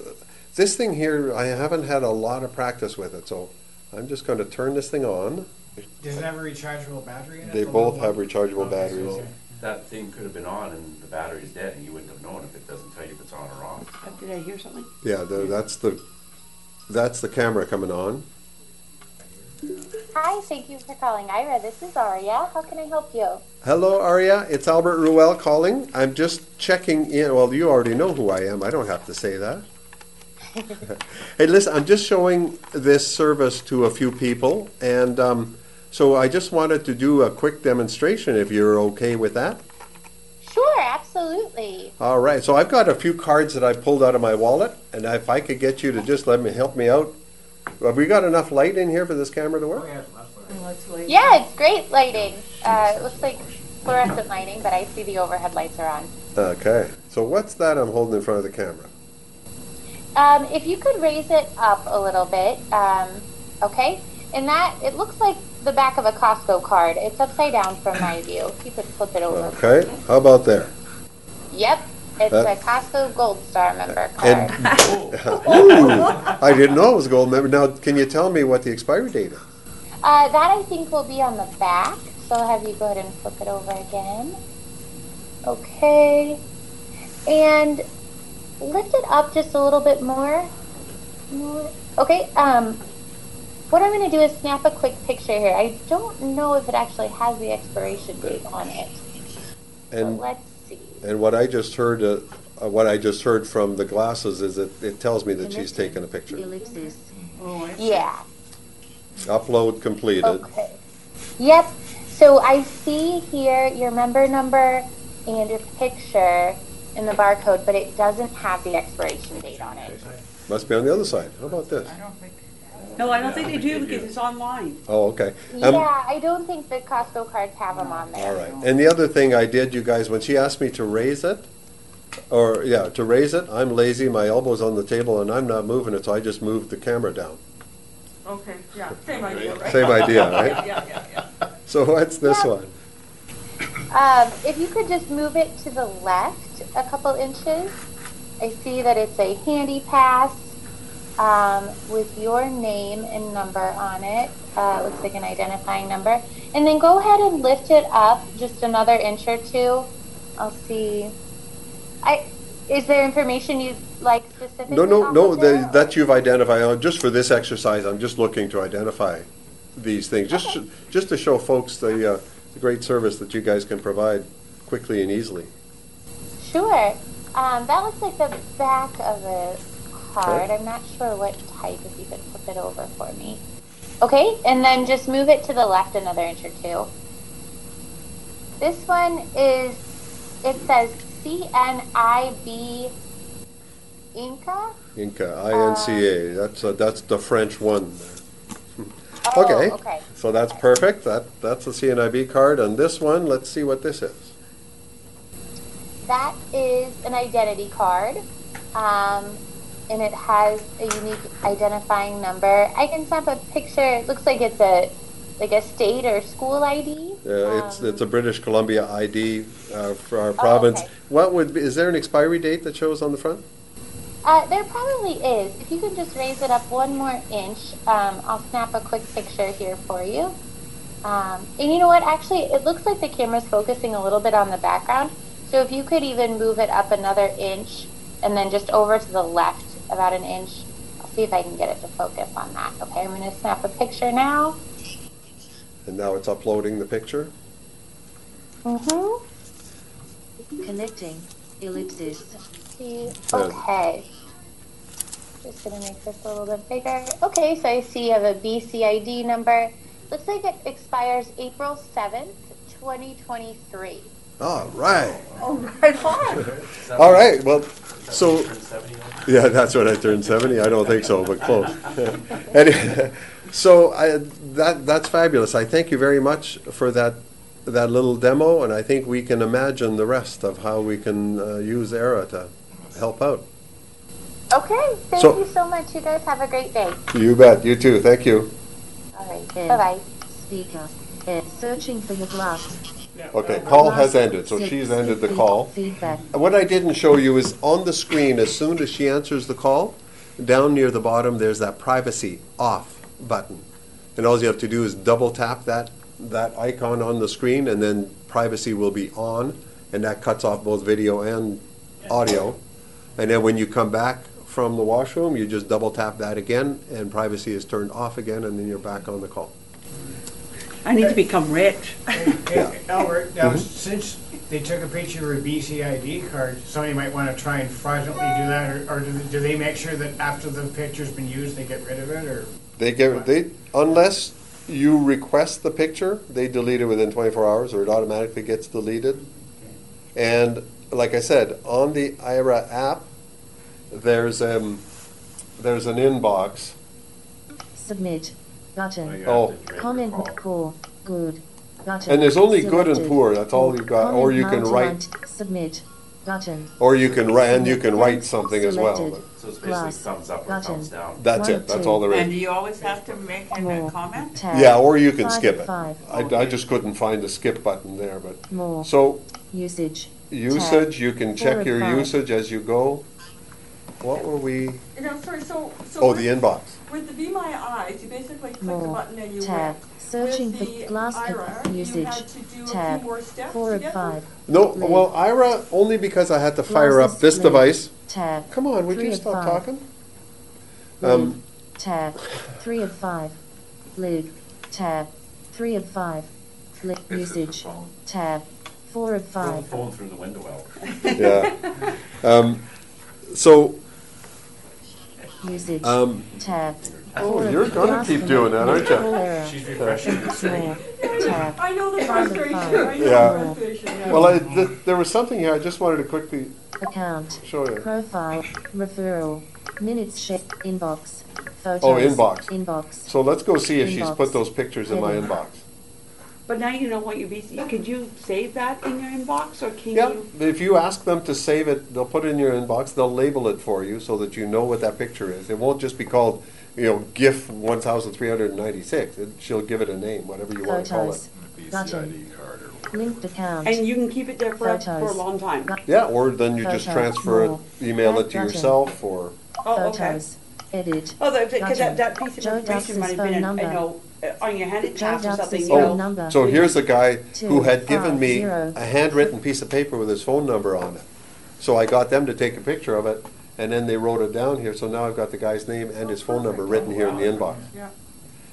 this thing here, I haven't had a lot of practice with it, so I'm just going to turn this thing on. Does it have a rechargeable battery in it? They The both have rechargeable Okay, batteries. okay. That thing could have been on and the battery's dead, and you wouldn't have known if it doesn't tell you if it's on or off. Did I hear something? Yeah, the, that's the that's the camera coming on. Hi, thank you for calling Aira. This is Aria. How can I help you? Hello, Aria. It's Albert Ruel calling. I'm just checking in. Well, you already know who I am. I don't have to say that. hey, listen, I'm just showing this service to a few people, and um, so I just wanted to do a quick demonstration if you're okay with that. Sure, absolutely. All right, so I've got a few cards that I pulled out of my wallet, and if I could get you to just let me help me out. Have we got enough light in here for this camera to work? Yeah, it's great lighting. Uh, it looks like fluorescent lighting, but I see the overhead lights are on. Okay, so what's that I'm holding in front of the camera? Um, if you could raise it up a little bit, um, okay? And that, it looks like the back of a Costco card. It's upside down from my view. If you could flip it over. Okay, how about there? Yep, it's Uh, a Costco Gold Star member And card. Ooh, I didn't know it was a gold member. Now, can you tell me what the expiry date is? Uh, that I think will be on the back, so I'll have you go ahead and flip it over again. Okay. And lift it up just a little bit more. More. Okay, um, what I'm going to do is snap a quick picture here. I don't know if it actually has the expiration date on it. And Let's see. And what I just heard, uh, uh, what I just heard from the glasses is that it tells me that she's taken a picture. Ellipsis. Yeah. Upload completed. Okay. Yep. So I see here your member number and your picture in the barcode, but it doesn't have the expiration date on it. Must be on the other side. How about this? No, I don't think they do because it's online. Oh, okay. Um, yeah, I don't think the Costco cards have them on there. All right. And the other thing I did, you guys, when she asked me to raise it, or yeah, to raise it, I'm lazy. My elbow's on the table, and I'm not moving it, so I just moved the camera down. Okay, yeah, same idea, right? Same idea, right? Yeah, yeah, yeah. So what's this Yeah. one? Um, if you could just move it to the left a couple inches, I see that it's a handy pass um, with your name and number on it. Uh, it looks like an identifying number. And then go ahead and lift it up just another inch or two. I'll see. I is there information you'd like specifically? No, no, no. The, that you've identified. uh, Just for this exercise, I'm just looking to identify these things, just just to show folks the, uh, the great service that you guys can provide quickly and easily. Sure. Um, that looks like the back of the card. Okay. I'm not sure what type, if you could flip it over for me. Okay, and then just move it to the left another inch or two. This one is, it says CNIB Inca. Inca, I-N-C-A. That's uh, that's the French one. Oh, okay. okay. So that's perfect. That that's a CNIB card. And this one, let's see what this is. That is an identity card. Um, and it has a unique identifying number. I can snap a picture. It looks like it's a like a state or school ID. Uh, it's Um, it's a British Columbia ID uh, for our province. okay. What would be, is there an expiry date that shows on the front? Uh, there probably is. If you could just raise it up one more inch, um, I'll snap a quick picture here for you. Um, and you know what? Actually, it looks like the camera's focusing a little bit on the background. So if you could even move it up another inch and then just over to the left about an inch, I'll see if I can get it to focus on that. Okay, I'm going to snap a picture now. And now it's uploading the picture. Mm-hmm. Connecting. Ellipsis. Okay. Just gonna make this a little bit bigger. Okay, so I see you have a BCID number. Looks like it expires April seventh, twenty twenty-three. All right. Oh, right on. All right. Well, so yeah, that's when I turned seventy. I don't think so, but close. anyway, so I, that that's fabulous. I thank you very much for that that little demo, and I think we can imagine the rest of how we can uh, use Aira to help out. Okay, thank So- you so much. You guys have a great day. You bet. You too. Thank you. All right, Yeah. bye-bye. Speaker. Uh, searching for your glass. Okay, call has ended, so she's ended the call. Feedback. What I didn't show you is on the screen, as soon as she answers the call, down near the bottom, there's that privacy off button. And all you have to do is double tap that, that icon on the screen, and then privacy will be on, and that cuts off both video and audio. And then when you come back from the washroom, you just double tap that again, and privacy is turned off again, and then you're back on the call. I need to become rich. Hey, Albert, now, Mhm. since they took a picture of your BCID card, somebody might want to try and fraudulently do that, or, or do they- do they make sure that after the picture's been used, they get rid of it, or? They get, they, unless you request the picture, they delete it within twenty-four hours, or it automatically gets deleted. And like I said, on the Aira app, there's, um, there's an inbox. Submit. Button. Oh. Comment poor. Good. Button. And there's only good and poor, that's all you've got, or you can write, Submit. Button. or you can write, and you can write something as well. So it's basically Glass. thumbs up or Button. thumbs down. That's it, that's all there is. And do you always have to make a comment? Tab. Yeah, or you can Five skip it. Five. I, I just couldn't find the skip button there, but, More. so, Usage. usage, you can check your five. usage as you go. What were we, And I'm sorry, so, so. oh, the inbox. With the Be My Eyes, you basically click the More. button and you Tab. went. Searching With for the glass Aira, cap usage. had to do a few Tab. Four of five. No, Lid. well, Aira, only because I had to fire up this lid. device. Tab. Come on, would Three you stop five. talking? Lid. Um, Tab. Three of five. Lid. Tab. Three of five. Lid. Usage. Phone. Tab. Four of Throw the five. phone through the window out. yeah. Um, so, Usage. um, Tab. Oh, Four of you're gonna keep doing that, aren't you? She's refreshing the screen. Tab. I know the frustration. I know Yeah. the frustration, yeah. well, I, th- there was something here I just wanted to quickly Account. show you. Profile. Referral. Minutes check. Inbox. Photos. Oh, inbox. Inbox. So let's go see if she's put those pictures in my inbox. But now you know what you be, could you save that in your inbox or can Yeah, you? if you ask them to save it, they'll put it in your inbox, they'll label it for you so that you know what that picture is. It won't just be called, you know, GIF one thousand three hundred and ninety-six. She'll give it a name, whatever you want to call it. Photos. Button. Linked account. And you can keep it there for, for a long time? Yeah, or then you just Photos. transfer it, More. email it to Button. yourself, or, Oh, okay. Photos. Edit. Oh, because Button. that, that piece of Joe information Dux's might have been, number. you know, Uh, on your handed Joe pass or something, you know. number. so here's a guy who had given me a handwritten piece of paper with his phone number on it. So I got them to take a picture of it, and then they wrote it down here, so now I've got the guy's name and his phone number written here in the inbox. Yeah.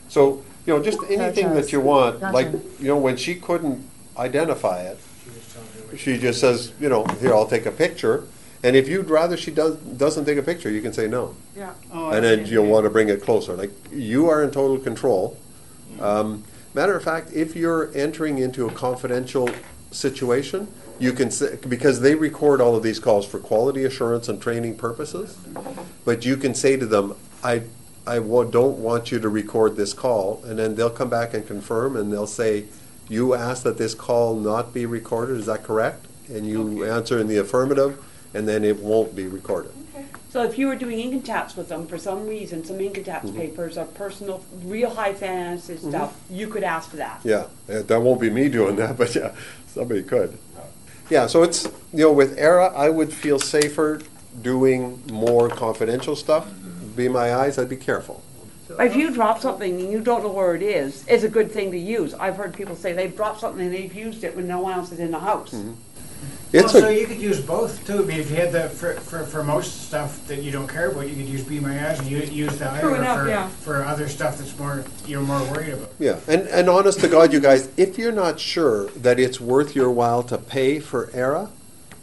So, you know, just anything that you want, like, you know, when she couldn't identify it, She was telling me what- she just says, you know, here, I'll take a picture. And if you'd rather she does, doesn't take a picture, you can say no. Yeah. Oh, And then see. you'll want to bring it closer. Like, you are in total control. Um, matter of fact, if you're entering into a confidential situation, you can say, because they record all of these calls for quality assurance and training purposes, but you can say to them, I, I don't want you to record this call, and then they'll come back and confirm, and they'll say, you asked that this call not be recorded, is that correct? And you answer in the affirmative, and then it won't be recorded. So if you were doing income tax with them for some reason, some income tax Mm-hmm. papers or personal, real high finances stuff, you could ask for that. Yeah, uh, that won't be me doing that, but yeah, somebody could. Yeah, so it's, you know, with Aira, I would feel safer doing more confidential stuff. Be my eyes, I'd be careful. If you drop something and you don't know where it is, it's a good thing to use. I've heard people say they've dropped something and they've used it when no one else is in the house. Mm-hmm. Well, It's so you could use both too. I mean, if you had the for, for, for most stuff that you don't care about, you could use Be My Eyes and you use the True enough, for, yeah. for other stuff that's more you're more worried about. yeah, and, and honest to God, you guys, if you're not sure that it's worth your while to pay for Aira,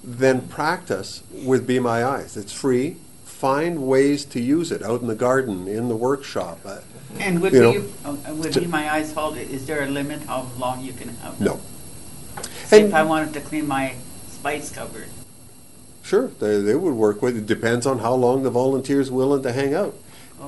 then practice with Be My Eyes. It's free. Find ways to use it out in the garden, in the workshop. Uh, And would you know, be, uh, would be my eyes hold, is there a limit how long you can have? them? No. Say And- if I wanted to clean my spice cupboard. Sure, they, they would work with it. Depends on how long the volunteer's willing to hang out.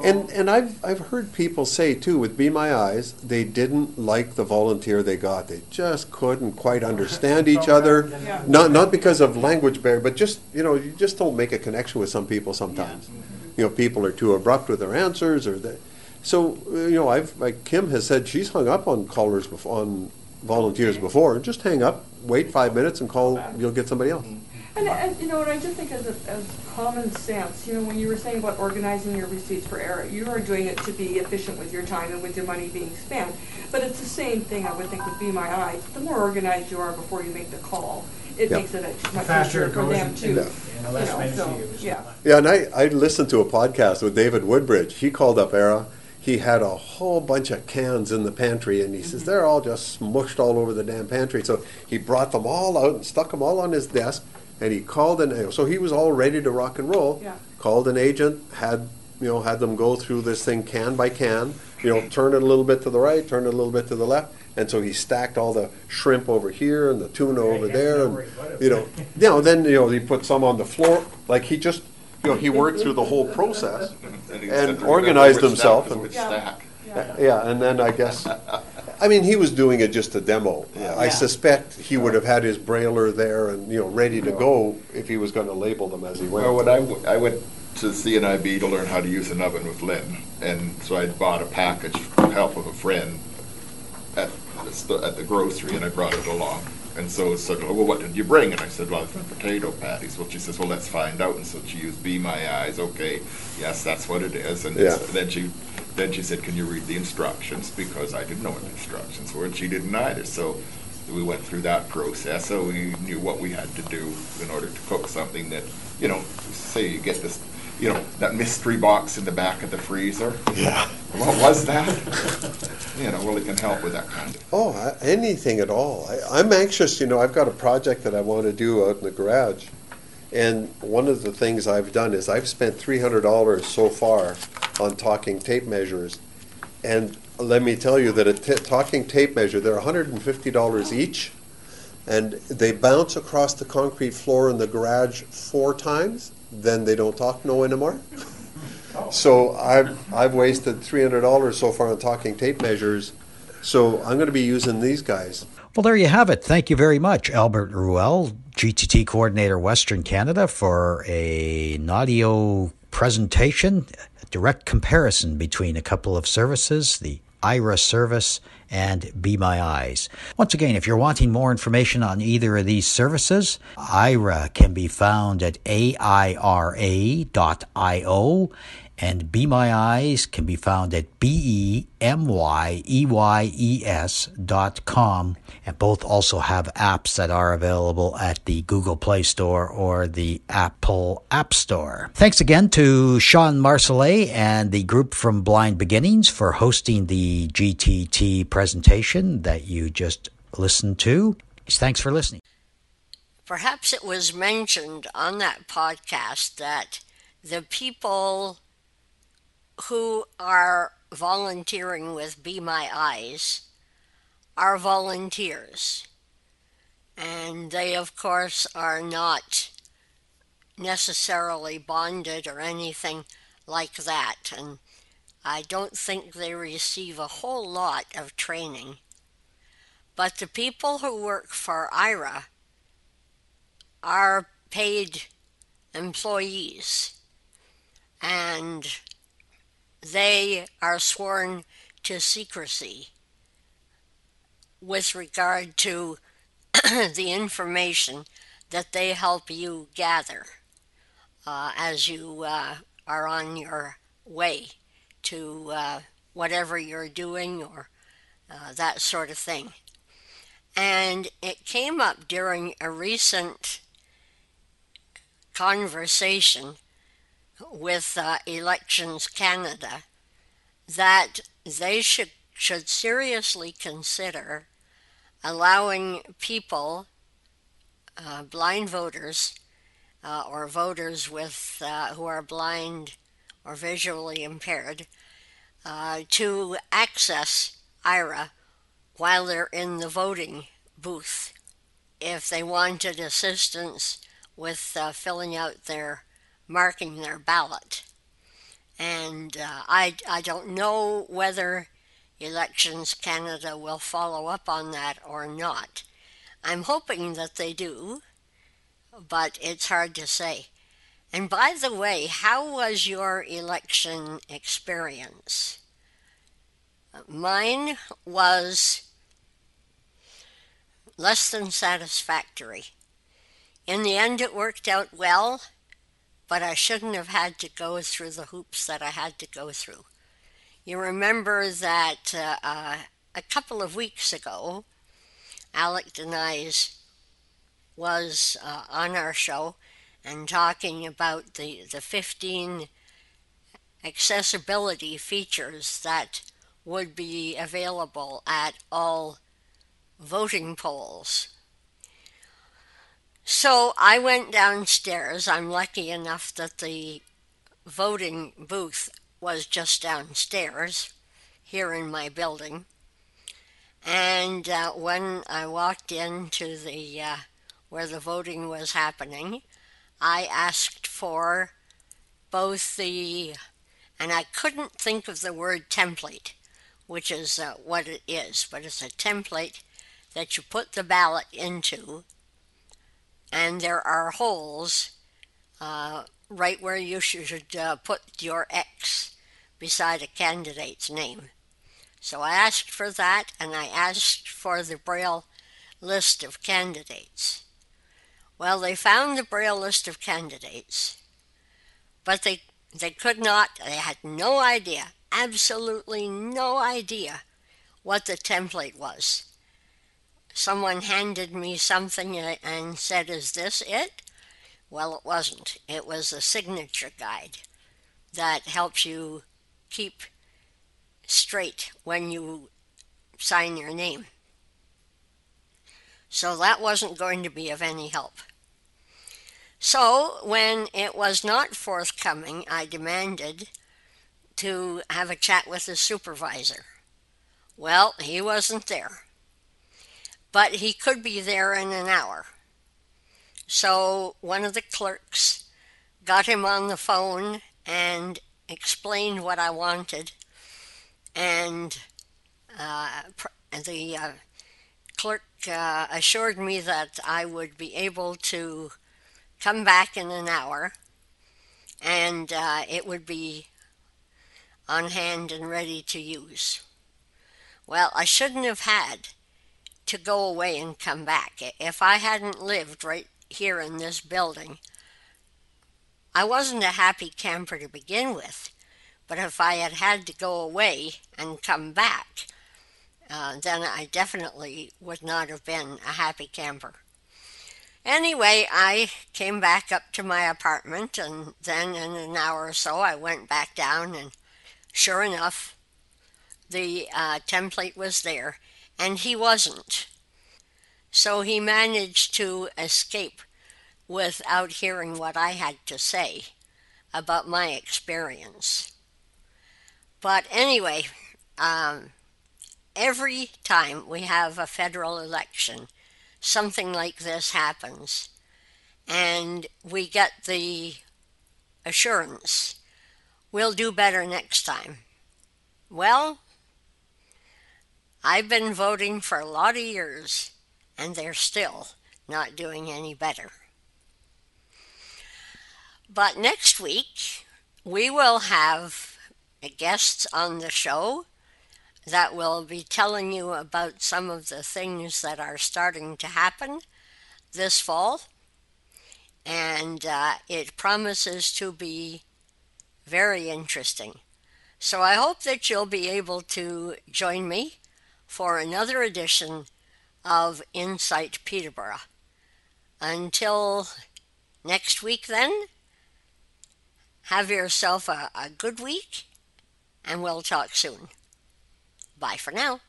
And and I've I've heard people say too with Be My Eyes, they didn't like the volunteer they got. They just couldn't quite understand each other. Yeah. Not not because of language barrier, but just you know you just don't make a connection with some people sometimes. You know, people are too abrupt with their answers, or they, so uh, you know I've like Kim has said she's hung up on callers before on volunteers before. Just hang up, wait five minutes, and call. You'll get somebody else. And, and, you know, what I just think as, a, as common sense, you know, when you were saying about organizing your receipts for error, you are doing it to be efficient with your time and with your money being spent. But it's the same thing, I would think, with Be My Eyes. The more organized you are before you make the call, it Yeah. makes it much The faster easier for them and- too. and you the less know, so. Yeah. Yeah, and I, I listened to a podcast with David Woodbridge. He called up Aira. He had a whole bunch of cans in the pantry, and he says mm-hmm. they're all just smushed all over the damn pantry. So he brought them all out and stuck them all on his desk, and he called an. Agent. So he was all ready to rock and roll. Yeah. Called an agent, had you know had them go through this thing can by can. You know, turn it a little bit to the right, turn it a little bit to the left, and so he stacked all the shrimp over here and the tuna over there, and worry about it. you know, you know, then you know he put some on the floor. Like he just, you know, he worked through the whole process and organized himself. And, Yeah. yeah, and then I guess, I mean, he was doing it just to demo. Yeah. I Yeah. suspect he would have had his brailer there and you know ready to go if he was going to label them as he went. Well, when I, w- I went to CNIB to learn how to use an oven with Lynn, and so I bought a package with the help of a friend at the, sto- at the grocery, and I brought it along. And so it's like, oh, well, what did you bring? And I said, well, some potato patties. Well, she says, well, let's find out. And so she used Be My Eyes. Okay, yes, that's what it is. And Yeah. then she, then she said, can you read the instructions? Because I didn't know what the instructions were, and she didn't either. So we went through that process, so we knew what we had to do in order to cook something that, you know, say you get this, you know, that mystery box in the back of the freezer. Yeah. What was that? You know, it can help with that kind of. Oh, I- anything at all. I, I'm anxious. You know, I've got a project that I want to do out in the garage, and one of the things I've done is I've spent three hundred dollars so far on talking tape measures, and let me tell you that a t- talking tape measure they're one hundred and fifty dollars each, and they bounce across the concrete floor in the garage four times. Then they don't talk no anymore. So I've I've wasted three hundred dollars so far on talking tape measures. So I'm going to be using these guys. Well, there you have it. Thank you very much, Albert Ruel, GTT Coordinator Western Canada, for a, an audio presentation, a direct comparison between a couple of services, the Aira service and Be My Eyes. Once again, if you're wanting more information on either of these services, Aira can be found at aira.io and Be My Eyes can be found at B E M Y E Y E S dot com. And both also have apps that are available at the Google Play Store or the Apple App Store. Thanks again to Sean Marcellet and the group from Blind Beginnings for hosting the GTT presentation that you just listened to. Thanks for listening. Perhaps it was mentioned on that podcast that the people who are volunteering with Be My Eyes are volunteers. And they, of course, are not necessarily bonded or anything like that. And I don't think they receive a whole lot of training. But the people who work for Aira are paid employees. And they are sworn to secrecy with regard to the information that they help you gather uh, as you uh, are on your way to uh, whatever you're doing or uh, that sort of thing. And it came up during a recent conversation with uh, Elections Canada that they should should seriously consider allowing people, uh, blind voters, uh, or voters with uh, who are blind or visually impaired, uh, to access Aira while they're in the voting booth if they wanted assistance with uh, filling out their marking their ballot. And uh, I, I don't know whether Elections Canada will follow up on that or not. I'm hoping that they do, but it's hard to say. And by the way, how was your election experience? Mine was less than satisfactory. In the end, it worked out well, but I shouldn't have had to go through the hoops that I had to go through. You remember that uh, uh, a couple of weeks ago, Alec Denies was uh, on our show and talking about the, the 15 accessibility features that would be available at all voting polls. So I went downstairs. I'm lucky enough that the voting booth was just downstairs here in my building. And uh, when I walked into the uh, where the voting was happening, I asked for both the and I couldn't think of the word template, which is uh, what it is, but it's a template that you put the ballot into, and there are holes uh, right where you should uh, put your X beside a candidate's name. So I asked for that, and I asked for the Braille list of candidates. Well, they found the Braille list of candidates, but they they could not, they had no idea, absolutely no idea what the template was. Someone handed me something and said, Is this it? Well, it wasn't. It was a signature guide that helps you keep straight when you sign your name. So that wasn't going to be of any help. So when it was not forthcoming, I demanded to have a chat with the supervisor. Well, he wasn't there, but he could be there in an hour. So one of the clerks got him on the phone and explained what I wanted and uh, the uh, clerk uh, assured me that I would be able to come back in an hour and uh, it would be on hand and ready to use. Well, I shouldn't have had to go away and come back. If I hadn't lived right here in this building, I wasn't a happy camper to begin with. But if I had had to go away and come back, uh, then I definitely would not have been a happy camper. Anyway, I came back up to my apartment, and then in an hour or so, I went back down, and sure enough, the uh, template was there, and he wasn't. So he managed to escape without hearing what I had to say about my experience. But anyway, um, every time we have a federal election, something like this happens, and we get the assurance we'll do better next time. Well, I've been voting for a lot of years, and they're still not doing any better. But next week, we will have guests on the show that will be telling you about some of the things that are starting to happen this fall. And uh, it promises to be very interesting. So I hope that you'll be able to join me for another edition of Insight Peterborough. Until next week, then, have yourself a, a good week and we'll talk soon. Bye for now.